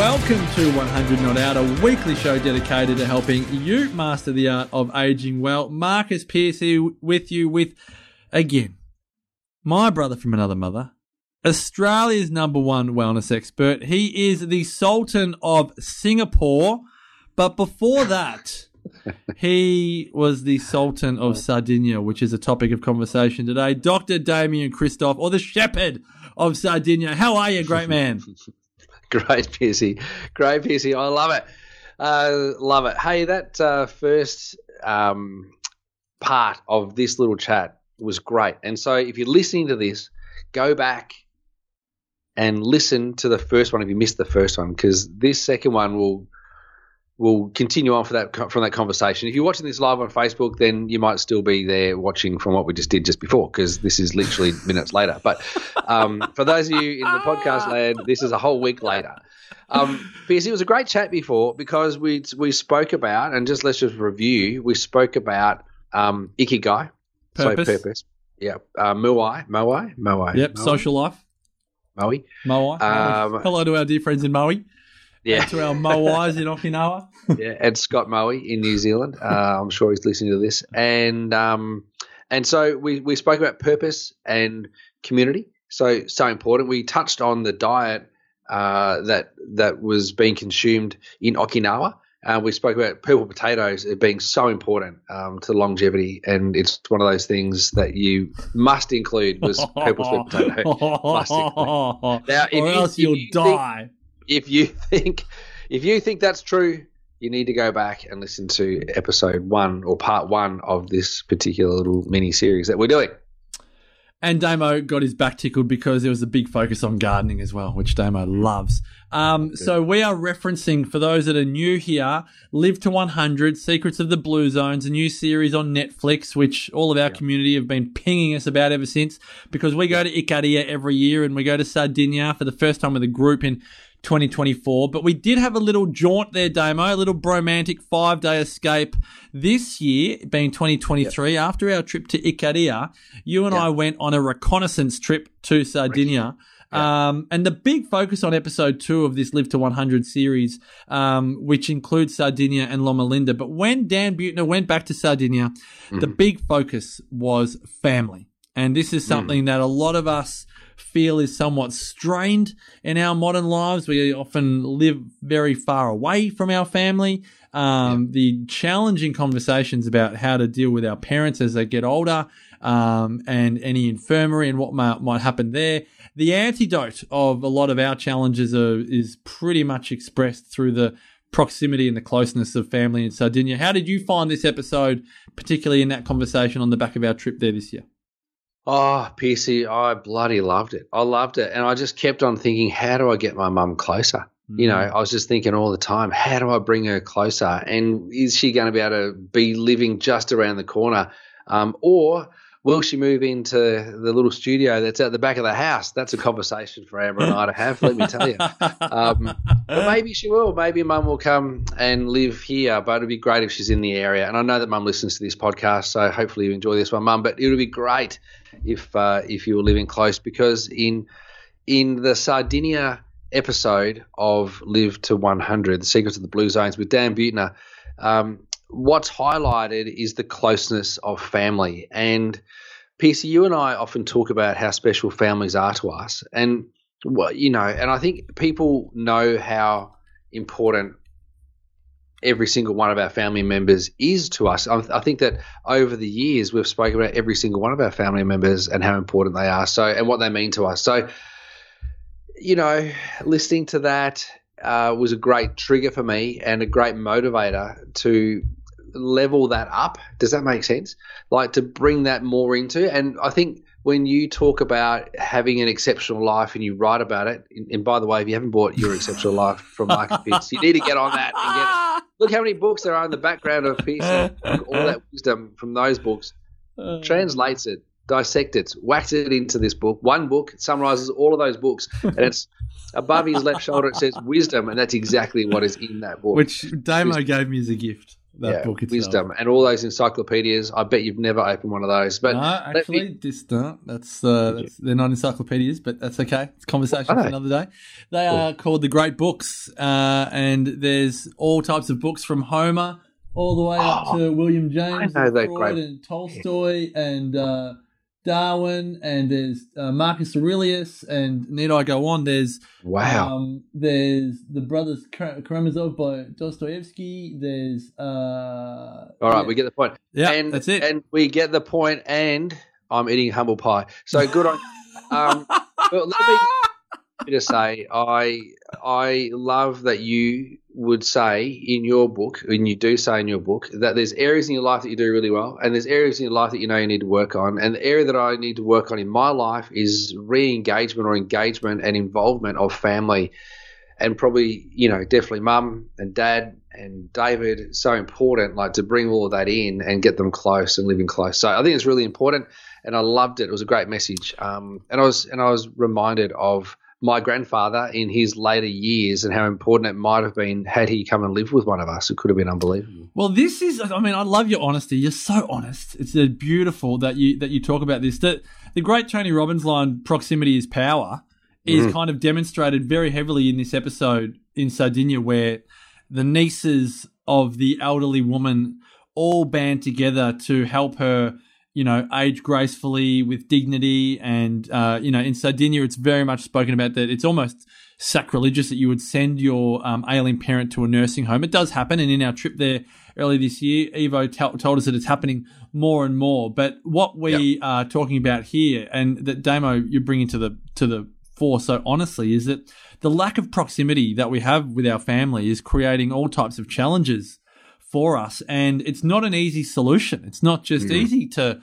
Welcome to 100 Not Out, a weekly show dedicated to helping you master the art of aging well. Marcus Pearce here with you with, again, my brother from another mother, Australia's number one wellness expert. He is the Sultan of Singapore, but before that, he was the Sultan of Sardinia, which is a topic of conversation today. Dr. Damian Kristof, or the Shepherd of Sardinia. How are you, great man? Great, Piercy. Great, Piercy. I love it. Uh, love it. Hey, that uh, first um, part of this little chat was great. And so if you're listening to this, go back and listen to the first one if you missed the first one, because this second one will will continue on for that from that conversation. If you're watching this live on Facebook, then you might still be there watching from what we just did just before, because this is literally minutes later. But um, for those of you in the podcast land, this is a whole week later. Um, because it was a great chat before because we we spoke about and just let's just review. We spoke about um, ikigai, Purpose. so purpose. Yeah, uh, moai, moai, moai. Yep, moai, social life. moai. Moai. Um, Hello to our dear friends in Maui. Yeah, To our Moais in Okinawa. yeah, and Scott Moe in New Zealand. Uh, I'm sure he's listening to this, and um, and so we we spoke about purpose and community. So so important. We touched on the diet uh, that that was being consumed in Okinawa. Uh, we spoke about purple potatoes being so important um, to longevity, and it's one of those things that you must include was purple sweet potato. Now, if or else you think- die. If you think if you think that's true, you need to go back and listen to episode one or part one of this particular little mini series that we're doing. And Damo got his back tickled because there was a big focus on gardening as well, which Damo loves. Um, so we are referencing, for those that are new here, Live to 100, Secrets of the Blue Zones, a new series on Netflix, which all of our community have been pinging us about ever since because we go to Icaria every year and we go to Sardinia for the first time with a group in 2024. But we did have a little jaunt there, Damo, a little bromantic five day escape this year, being 2023. After our trip to Icaria, you and Yeah. I went on a reconnaissance trip to Sardinia. Um, and the big focus on episode two of this Live to 100 series, um, which includes Sardinia and Loma Linda. But when Dan Buettner went back to Sardinia, the big focus was family. And this is something that a lot of us feel is somewhat strained in our modern lives. We often live very far away from our family. Um, The challenging conversations about how to deal with our parents as they get older, um, and any infirmary and what might, might happen there. The antidote of a lot of our challenges are, is pretty much expressed through the proximity and the closeness of family in Sardinia. How did you find this episode, particularly in that conversation on the back of our trip there this year? Oh, PC, I bloody loved it. I loved it. And I just kept on thinking, how do I get my mum closer? You know, I was just thinking all the time, how do I bring her closer? And is she going to be able to be living just around the corner? Um, or will she move into the little studio that's at the back of the house? That's a conversation for Amber and I to have, let me tell you. Um, but maybe she will. Maybe mum will come and live here, but it'd be great if she's in the area. And I know that mum listens to this podcast, so hopefully you enjoy this one, mum. But it would be great if uh, if you were living close because in in the Sardinia episode of Live to 100, The Secrets of the Blue Zones with Dan Buettner, um, what's highlighted is the closeness of family. And PC, you and I often talk about how special families are to us. And, well, you know, and I think people know how important every single one of our family members is to us. I, I think that over the years we've spoken about every single one of our family members and how important they are. So and what they mean to us. So you know, listening to that uh, was a great trigger for me and a great motivator to level that up. Does that make sense? Like to bring that more into. And I think when you talk about having an exceptional life and you write about it, and, by the way, if you haven't bought your exceptional life from Marcus Pitts, you need to get on that and get Look how many books there are in the background of and all that wisdom from those books uh, translates it dissect it, wax it into this book. One book summarizes all of those books, and it's above his left shoulder. It says wisdom, and that's exactly what is in that book. Which Damo gave me as a gift. That yeah, book itself. wisdom, and all those encyclopedias. I bet you've never opened one of those. But no, actually, me- this no, that's, uh, that's they're not encyclopedias, but that's okay. It's conversation for another day. They are called the Great Books, uh, and there's all types of books from Homer all the way up Oh, to William James, and Freud, great. and Tolstoy, and uh, Darwin, and there's uh, Marcus Aurelius, and need I go on? There's wow, um, there's the brothers Karamazov by Dostoevsky. There's uh, all right, yeah. we get the point. yeah, and that's it. And we get the point. And I'm eating humble pie. So good on. um, well, let me just say, I I love that you would say in your book, and you do say in your book, that there's areas in your life that you do really well, and there's areas in your life that you know you need to work on. And the area that I need to work on in my life is re-engagement or engagement and involvement of family, and probably you know definitely mum and dad and David. So important, like to bring all of that in and get them close and living close. So I think it's really important, and I loved it. It was a great message, um, and I was and I was reminded of my grandfather in his later years and how important it might have been had he come and lived with one of us. It could have been unbelievable. Well, this is. I mean, I love your honesty. You're so honest. It's uh, beautiful that you that you talk about this. That the great Tony Robbins line, "Proximity is power," is kind of demonstrated very heavily in this episode in Sardinia, where the nieces of the elderly woman all band together to help her. You know, age gracefully with dignity, and uh, you know, in Sardinia, it's very much spoken about that. It's almost sacrilegious that you would send your um, ailing parent to a nursing home. It does happen, and in our trip there earlier this year, Evo t- told us that it's happening more and more. But what we are talking about here, and that Damo you're bringing to the to the fore so honestly, is that the lack of proximity that we have with our family is creating all types of challenges for us, and it's not an easy solution. It's not just easy to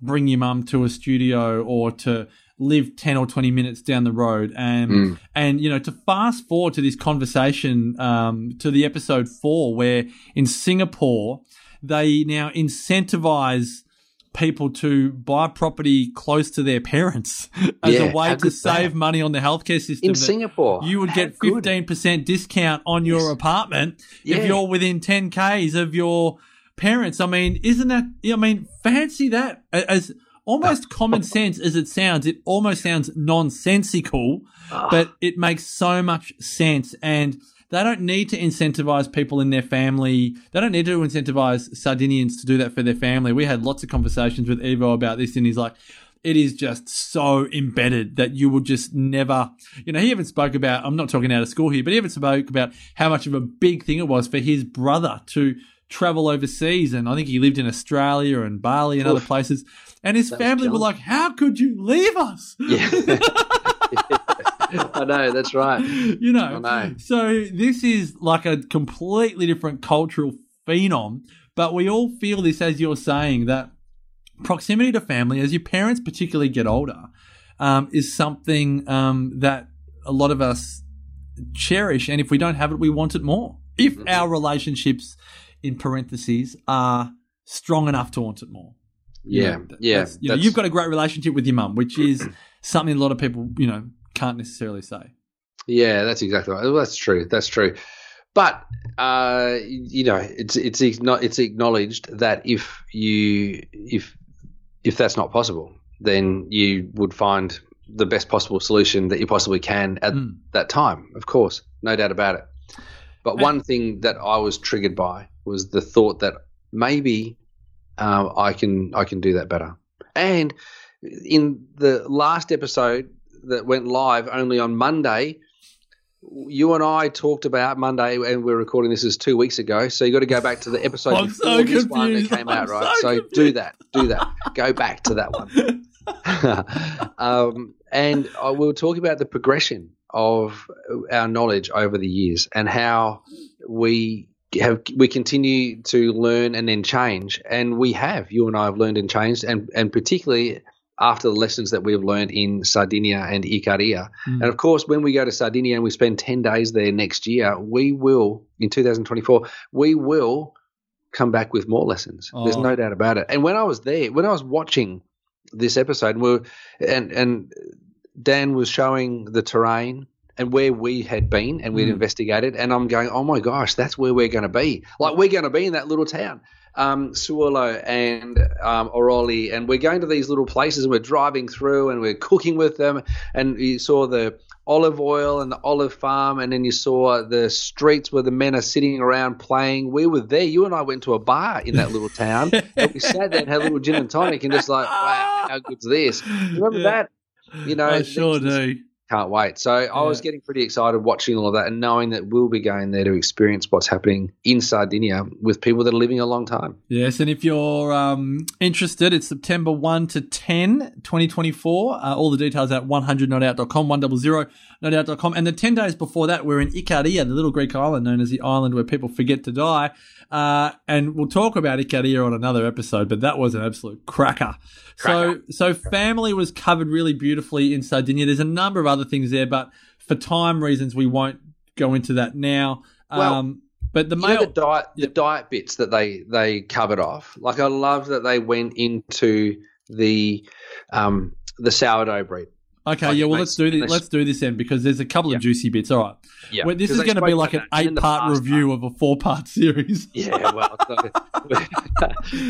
bring your mum to a studio or to live 10 or 20 minutes down the road. And and you know to fast forward to this conversation um, to the episode 4 where in Singapore they now incentivize people to buy property close to their parents as Yeah, a way to good's that? save money on the healthcare system In Singapore, you would get 15% discount on your Yes. apartment Yeah. if you're within 10 Ks of your parents. I mean, isn't that, I mean, fancy that. As almost common sense as it sounds, it almost sounds nonsensical, Ah. but it makes so much sense. And they don't need to incentivize people in their family. They don't need to incentivize Sardinians to do that for their family. We had lots of conversations with Evo about this, and he's like, it is just so embedded that you will just never, you know, he even spoke about, I'm not talking out of school here, but he even spoke about how much of a big thing it was for his brother to travel overseas. And I think he lived in Australia and Bali and other places. And his was family were like, how could you leave us? Yeah. I know that's right. you know, I know. so this is like a completely different cultural phenom, but we all feel this, as you're saying, that proximity to family, as your parents particularly get older, um, is something um, that a lot of us cherish, and if we don't have it, we want it more. If Mm-hmm. our relationships, in parentheses, are strong enough to want it more. You Yeah, know, yeah. you know, you've got a great relationship with your mum, which is something a lot of people, you know, can't necessarily say. Yeah, that's exactly right. Well, that's true. That's true. But uh, you know, it's it's it's acknowledged that if you if if that's not possible, then you would find the best possible solution that you possibly can at Mm. that time. Of course, no doubt about it. But one thing that I was triggered by was the thought that maybe uh, I can I can do that better. And in the last episode that went live only on Monday, you and I talked about Monday, and we're recording this as two weeks ago. So you got to go back to the episode I'm before so this one that came out, I'm right? so So, do that, do that. go back to that one. um, and I will talk about the progression of our knowledge over the years and how we have we continue to learn and then change, and we have. You and I have learned and changed, and and particularly after the lessons that we have learned in Sardinia and Icaria. Mm. And of course, when we go to Sardinia and we spend 10 days there next year, we will, in 2024, we will come back with more lessons. There's Oh. no doubt about it. And when I was there, when I was watching this episode, and we are and and Dan was showing the terrain and where we had been and we'd Mm. investigated, and I'm going, oh my gosh, that's where we're going to be. Like we're going to be in that little town, um, Seulo and um, Orroli, and we're going to these little places. and We're driving through and we're cooking with them, and you saw the olive oil and the olive farm, and then you saw the streets where the men are sitting around playing. We were there. You and I went to a bar in that little town, and we sat there and had a little gin and tonic, and just like, wow, how good's this? You remember Yeah. that? You know, I sure do. Can't wait. So I was getting pretty excited watching all of that and knowing that we'll be going there to experience what's happening in Sardinia with people that are living a long time. Yes, and if you're um, interested, it's September 1 to 10, 2024. Uh, all the details at 100notout.com, 100notout.com. And the 10 days before that, we're in Ikaria, the little Greek island known as the island where people forget to die. Uh, and we'll talk about Ikaria on another episode, but that was an absolute cracker. So, so family was covered really beautifully in Sardinia. There's a number of other things there, but for time reasons, we won't go into that now. Well, um, but the You know male, the diet, the diet bits that they they covered off. Like I love that they went into the um, the sourdough bread. Okay, Like yeah, well, let's do this. Let's do this then because there's a couple Yeah. of juicy bits. All right, Yeah, well, this is going to be like an about that. And then the eight-part review of a four-part series. Yeah, well,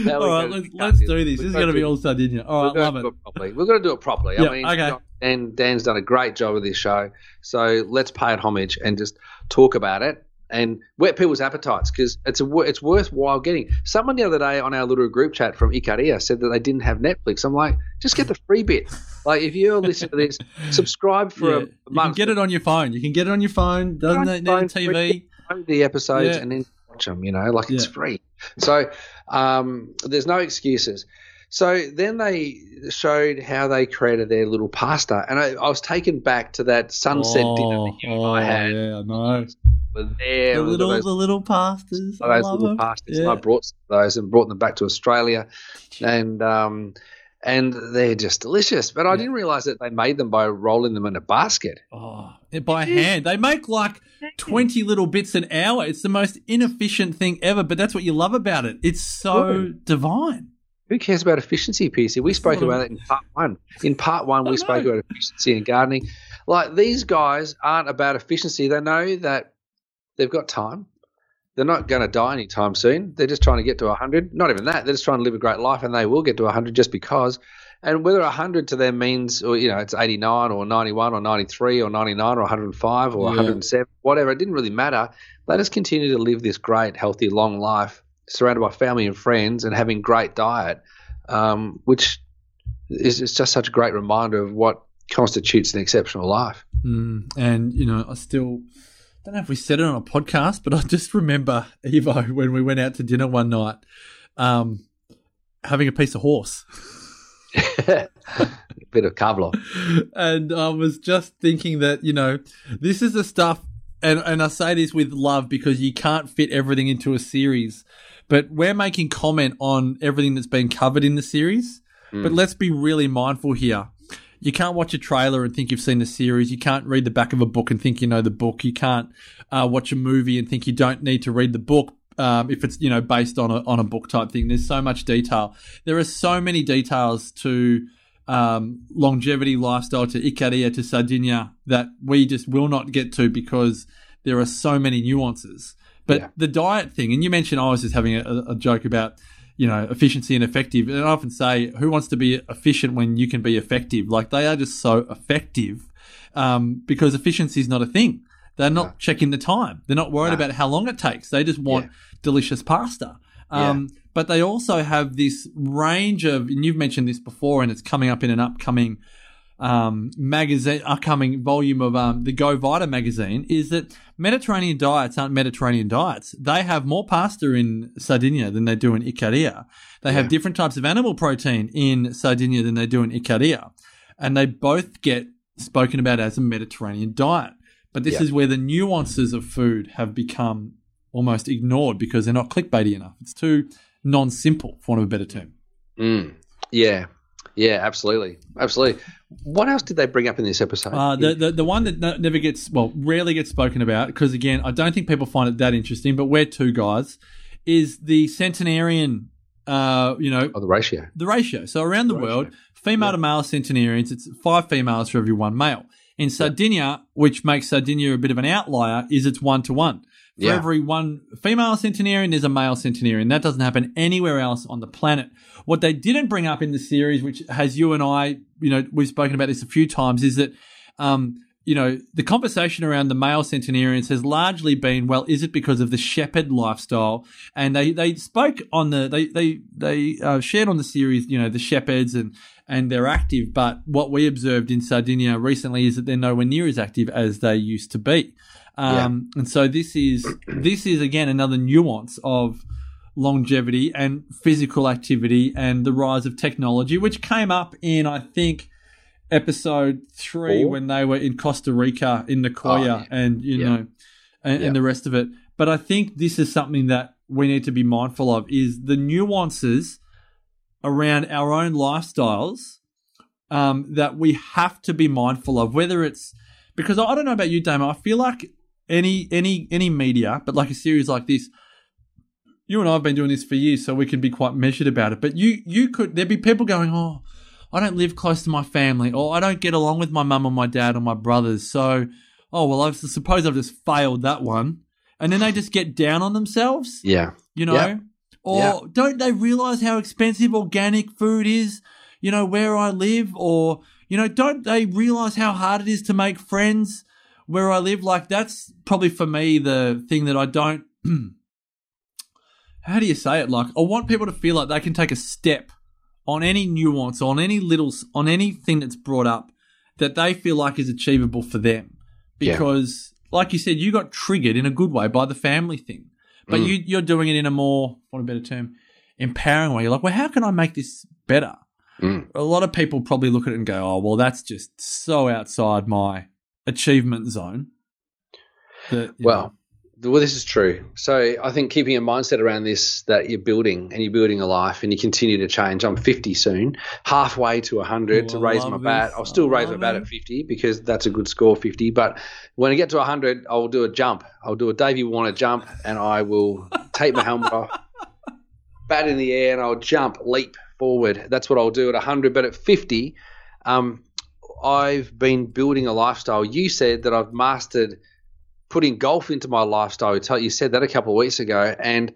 Now all right, let's, let's do this. This is going to be all Sardinia. All right, love it. properly. We're going to do it properly. Yeah, I mean, okay. Dan, Dan's done a great job with this show. So let's pay it homage and just talk about it and whet people's appetites because it's a it's worthwhile getting. Someone the other day on our little group chat from Ikaria said that they didn't have Netflix. I'm like, just get the free bit. Like if you're listening to this, subscribe for Yeah, a you can month. get it on your phone. You can get it on your phone. Doesn't on need your need a phone, TV. The episodes Yeah. and then watch them. You know, like it's Yeah. free. So um, there's no excuses. So then they showed how they created their little pasta, and I, I was taken back to that sunset dinner Oh, that you oh, I had. yeah, I know. Were there The little, those, the little pastas. I those love little them. pastas. Yeah. And I brought some of those and brought them back to Australia, and um, and they're just delicious. But I Yeah. didn't realize that they made them by rolling them in a basket. Oh, by hand. They make like 20 little bits an hour. It's the most inefficient thing ever, but that's what you love about it. It's so Good. divine. Who cares about efficiency, PC? We spoke about it in part one. In part one, we spoke about efficiency and gardening. Like these guys aren't about efficiency. They know that they've got time. They're not going to die anytime soon. They're just trying to get to 100. Not even that. They're just trying to live a great life, and they will get to 100 just because. And whether 100 to them means, or you know, it's 89 or 91 or 93 or 99 or 105 or Yeah. 107, whatever, it didn't really matter. Let us continue to live this great, healthy, long life, surrounded by family and friends, and having great diet, um, which is, is just such a great reminder of what constitutes an exceptional life. Mm, and, you know, I still don't know if we said it on a podcast, but I just remember Evo when we went out to dinner one night um, having a piece of horse. A bit of Kavlov. and I was just thinking that you know this is the stuff, and and I say this with love because you can't fit everything into a series, but we're making comment on everything that's been covered in the series. But let's be really mindful here. You can't watch a trailer and think you've seen the series. You can't read the back of a book and think you know the book. You can't uh, watch a movie and think you don't need to read the book um, if it's you know based on a on a book type thing. There's so much detail. There are so many details to um, longevity lifestyle to Icaria to Sardinia that we just will not get to because there are so many nuances. But Yeah. the diet thing, and you mentioned I was just having a, a joke about you know efficiency and effective, and I often say, who wants to be efficient when you can be effective? Like they are just so effective um, because efficiency is not a thing. They're not checking the time. They're not worried No. about how long it takes. They just want Yeah. delicious pasta. Um, But they also have this range of, and you've mentioned this before, and it's coming up in an upcoming um, magazine, upcoming volume of um, the Go Vita magazine, is that Mediterranean diets aren't Mediterranean diets. They have more pasta in Sardinia than they do in Icaria. They have different types of animal protein in Sardinia than they do in Icaria. And they both get spoken about as a Mediterranean diet. But this Yeah. is where the nuances of food have become almost ignored because they're not clickbaity enough. It's too non-simple, for want of a better term. Mm. Yeah. Yeah, absolutely. Absolutely. What else did they bring up in this episode? Uh, the, the the one that never gets well, rarely gets spoken about because again, I don't think people find it that interesting. But we're two guys, is the centenarian. Uh, you know, oh, the ratio. the ratio. So around the Ratio. world, female Yeah. to male centenarians, it's five females for every one male. In Sardinia, which makes Sardinia a bit of an outlier, is it's one to one. For Yeah. every one female centenarian, there's a male centenarian. That doesn't happen anywhere else on the planet. What they didn't bring up in the series, which has you and I, you know, we've spoken about this a few times, is that, um, you know, the conversation around the male centenarians has largely been, well, is it because of the shepherd lifestyle? And they, they spoke on the, they, they, they uh, shared on the series, you know, the shepherds and, and they're active. But what we observed in Sardinia recently is that they're nowhere near as active as they used to be. Um, And so this is this is again another nuance of longevity and physical activity and the rise of technology, which came up in I think episode three Four? when they were in Costa Rica in Nicoya Oh, yeah. and you Yeah. know and, Yeah. and the rest of it. But I think this is something that we need to be mindful of is the nuances around our own lifestyles um, that we have to be mindful of, whether it's because I don't know about you, Damon. I feel like any any any media, but like a series like this, you and I have been doing this for years, so we can be quite measured about it. But you you could there'd be people going, oh, I don't live close to my family, or I don't get along with my mum or my dad or my brothers, so oh well, I suppose I've just failed that one, and then they just get down on themselves Yeah. you know? Yeah. Or Yeah. don't they realize how expensive organic food is, you know, where I live? Or, you know, don't they realize how hard it is to make friends where I live? Like, that's probably for me the thing that I don't. how do you say it? Like, I want people to feel like they can take a step on any nuance, on any little, on anything that's brought up that they feel like is achievable for them. Yeah. Because, like you said, you got triggered in a good way by the family thing but Mm. you you're doing it in a more what a better term empowering way you're like well how can i make this better Mm. a lot of people probably look at it and go oh well that's just so outside my achievement zone that, Well, th- well, this is true. So I think keeping a mindset around this that you're building and you're building a life and you continue to change. I'm 50 soon, halfway to 100 Ooh, to raise my love bat. I'll still I raise my bat it. at 50 because that's a good score, 50. But when I get to 100, I'll do a jump. I'll do a Davey Warner jump and I will take my helmet off, bat in the air, and I'll jump, leap forward. That's what I'll do at 100. But at 50, um, I've been building a lifestyle. You said that I've mastered putting golf into my lifestyle. You said that a couple of weeks ago, and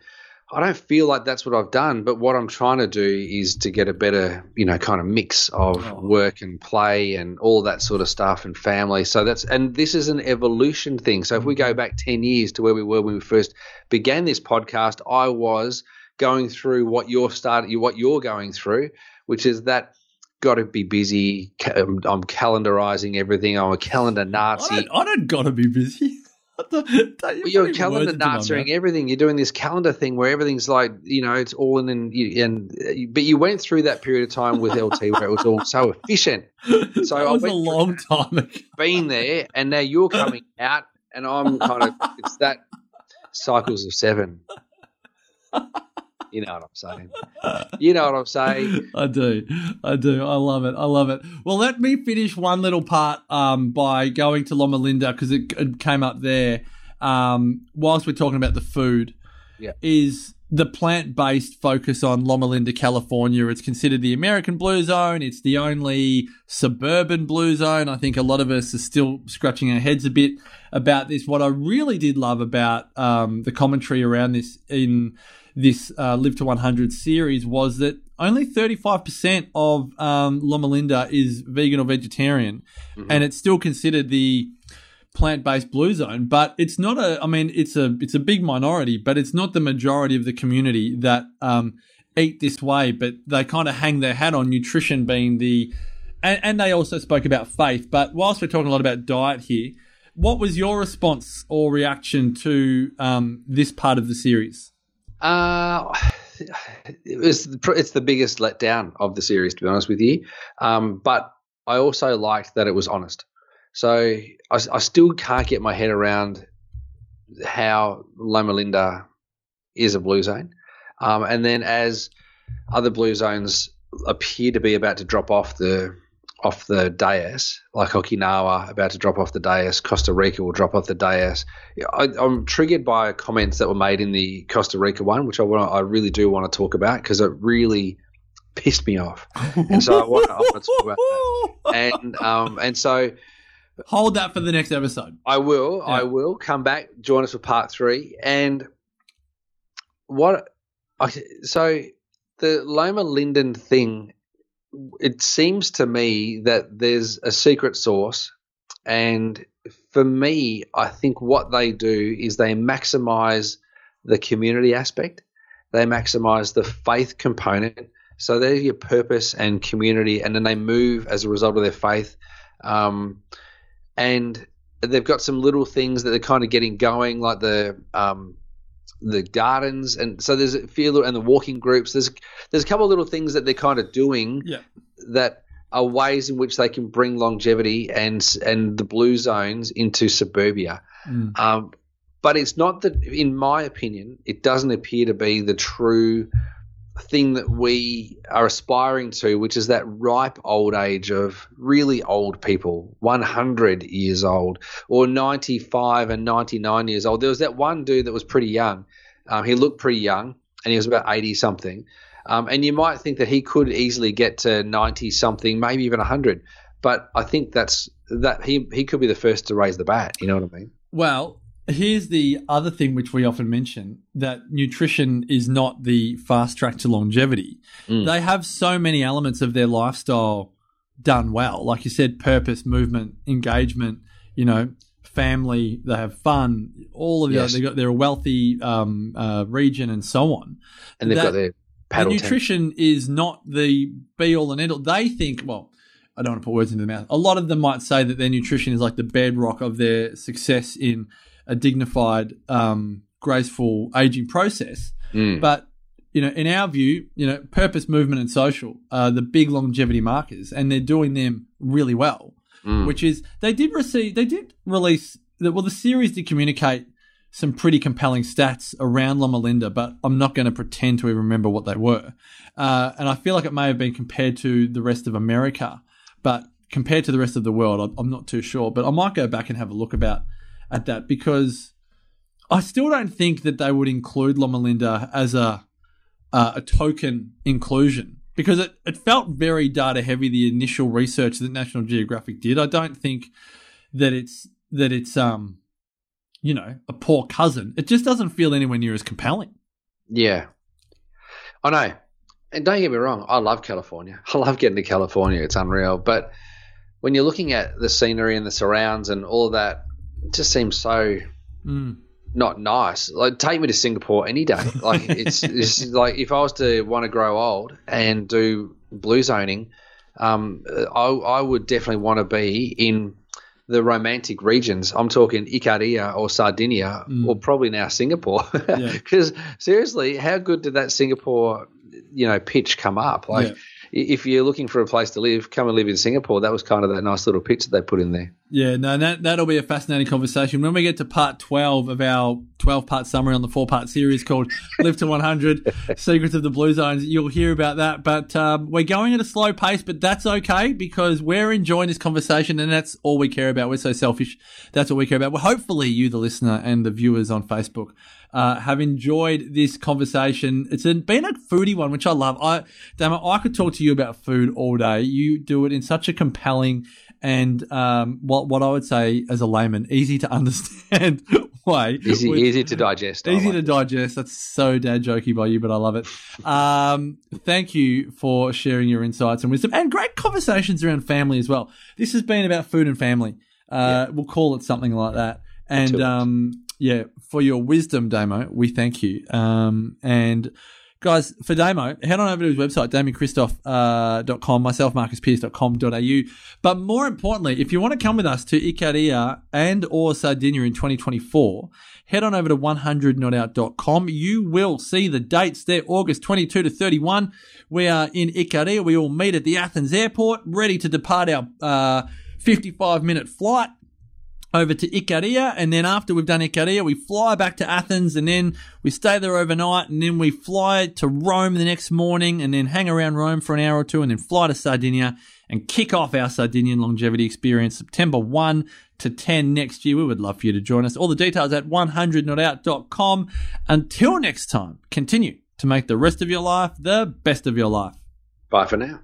I don't feel like that's what I've done. But what I'm trying to do is to get a better, you know, kind of mix of Oh. work and play and all that sort of stuff and family. So that's and this is an evolution thing. So if we go mm-hmm. back ten years to where we were when we first began this podcast, I was going through what you're starting, what you're going through, which is that. Got to be busy. I'm um, I'm calendarizing everything. I'm a calendar I Nazi. don't, I don't gotta be busy Don't- don't- Well, you're calendar words into my Nazing mouth. everything. You're doing this calendar thing where everything's like, you know, it's all in and, and uh, but you went through that period of time with LT where it was all so efficient. So that I was a long time ago Been there, and now you're coming out, and I'm kind of it's that cycles of seven. You know what I'm saying? You know what I'm saying? I do. I do. I love it. I love it. Well, let me finish one little part um, by going to Loma Linda because it, it came up there. Um, whilst we're talking about the food, Yeah. is the plant based focus on Loma Linda, California. It's considered the American blue zone. It's the only suburban blue zone. I think a lot of us are still scratching our heads a bit about this. What I really did love about um, the commentary around this in this uh, Live to 100 series was that only 35% of um, Loma Linda is vegan or vegetarian, and it's still considered the plant-based blue zone. But it's not a. I mean, it's a it's a big minority, but it's not the majority of the community that um, eat this way. But they kind of hang their hat on nutrition being the, and, and they also spoke about faith. But whilst we're talking a lot about diet here. What was your response or reaction to um, this part of the series? Uh, it was it's the biggest letdown of the series, to be honest with you. Um, but I also liked that it was honest. So I, I still can't get my head around how Loma Linda is a blue zone. Um, and then as other blue zones appear to be about to drop off the off the dais, like Okinawa about to drop off the dais, Costa Rica will drop off the dais. I, I'm triggered by comments that were made in the Costa Rica one, which I want, I really do want to talk about because it really pissed me off, and so I want, I want to talk about that. And um, and so Hold that for the next episode. I will. Yeah. I will come back. Join us for part three. And what? I, so the Loma Linda thing. It seems to me that there's a secret sauce, and for me, I think what they do is they maximize the community aspect. They maximize the faith component. So they're your purpose and community, and then they move as a result of their faith. Um, and they've got some little things that they're kind of getting going, like the um, the gardens, and so there's a few little, and the walking groups. There's there's a couple of little things that they're kind of doing Yeah. that are ways in which they can bring longevity and and the blue zones into suburbia. Mm. Um, but it's not that, in my opinion, it doesn't appear to be the true thing that we are aspiring to, which is that ripe old age of really old people, 100 years old, or 95 and 99 years old. There was that one dude that was pretty young. Um, he looked pretty young, and he was about 80 something. Um, and you might think that he could easily get to 90 something, maybe even 100. But I think that's that he he could be the first to raise the bat. You know what I mean? Well, here's the other thing which we often mention that nutrition is not the fast track to longevity. Mm. They have so many elements of their lifestyle done well. Like you said, purpose, movement, engagement, you know, family, they have fun, all of Yes. that. They got, they're a wealthy um, uh, region and so on. And they've That- got their paddle tent. nutrition is not the be all and end all. They think, well, I don't want to put words into their mouth. A lot of them might say that their nutrition is like the bedrock of their success in a dignified, um, graceful aging process. Mm. But you know, in our view, you know, purpose, movement, and social are the big longevity markers, and they're doing them really well. Mm. Which is they did receive, they did release. The, well, the series did communicate some pretty compelling stats around Loma Linda, but I'm not going to pretend to even remember what they were. Uh, and I feel like it may have been compared to the rest of America, but compared to the rest of the world, I'm- I'm not too sure. But I might go back and have a look about at that because I still don't think that they would include Loma Linda as a uh, a token inclusion because it, it felt very data heavy. The initial research that National Geographic did, I don't think that it's that it's um you know a poor cousin. It just doesn't feel anywhere near as compelling. Yeah. I know. And don't get me wrong, I love California. I love getting to California. It's unreal. But when you're looking at the scenery and the surrounds and all of that, it just seems so Mm. not nice. Like take me to Singapore any day. Like it's, it's like if I was to want to grow old and do blue zoning, um, I, I would definitely want to be in the romantic regions. I'm talking Icaria or Sardinia Mm. or probably now Singapore. Yeah. Because seriously, how good did that Singapore, you know, pitch come up? Like. Yeah. If you're looking for a place to live, come and live in Singapore. That was kind of that nice little pitch that they put in there. Yeah, no, that that'll be a fascinating conversation when we get to part twelve of our twelve-part summary on the four-part series called "Live to One Hundred: Secrets of the Blue Zones." You'll hear about that, but um, we're going at a slow pace, but that's okay because we're enjoying this conversation, and that's all we care about. We're so selfish. That's what we care about. Well, hopefully, you, the listener, and the viewers on Facebook. Uh, have enjoyed this conversation. It's been a foodie one, which I love. I, damn it, I could talk to you about food all day. You do it in such a compelling and um, what what I would say as a layman, easy to understand way. Easy, With- easy to digest. Easy like to it. digest. That's so dad jokey by you, but I love it. Um, thank you for sharing your insights and wisdom and great conversations around family as well. This has been about food and family. Uh, We'll call it something like that. And um, yeah, for your wisdom, Damo, we thank you. Um, and guys, for Damo, head on over to his website, damiankristof.com, myself, marcuspearce.com.au. But more importantly, if you want to come with us to Icaria and or Sardinia in 2024, head on over to 100notout.com. You will see the dates there, August 22 to 31. We are in Icaria. We all meet at the Athens airport, ready to depart our uh, 55 minute flight over to Ikaria, and then after we've done Ikaria, we fly back to Athens, and then we stay there overnight, and then we fly to Rome the next morning, and then hang around Rome for an hour or two, and then fly to Sardinia and kick off our Sardinian longevity experience September 1 to 10 next year. We would love for you to join us. All the details at 100notout.com. Until next time, continue to make the rest of your life the best of your life. Bye for now.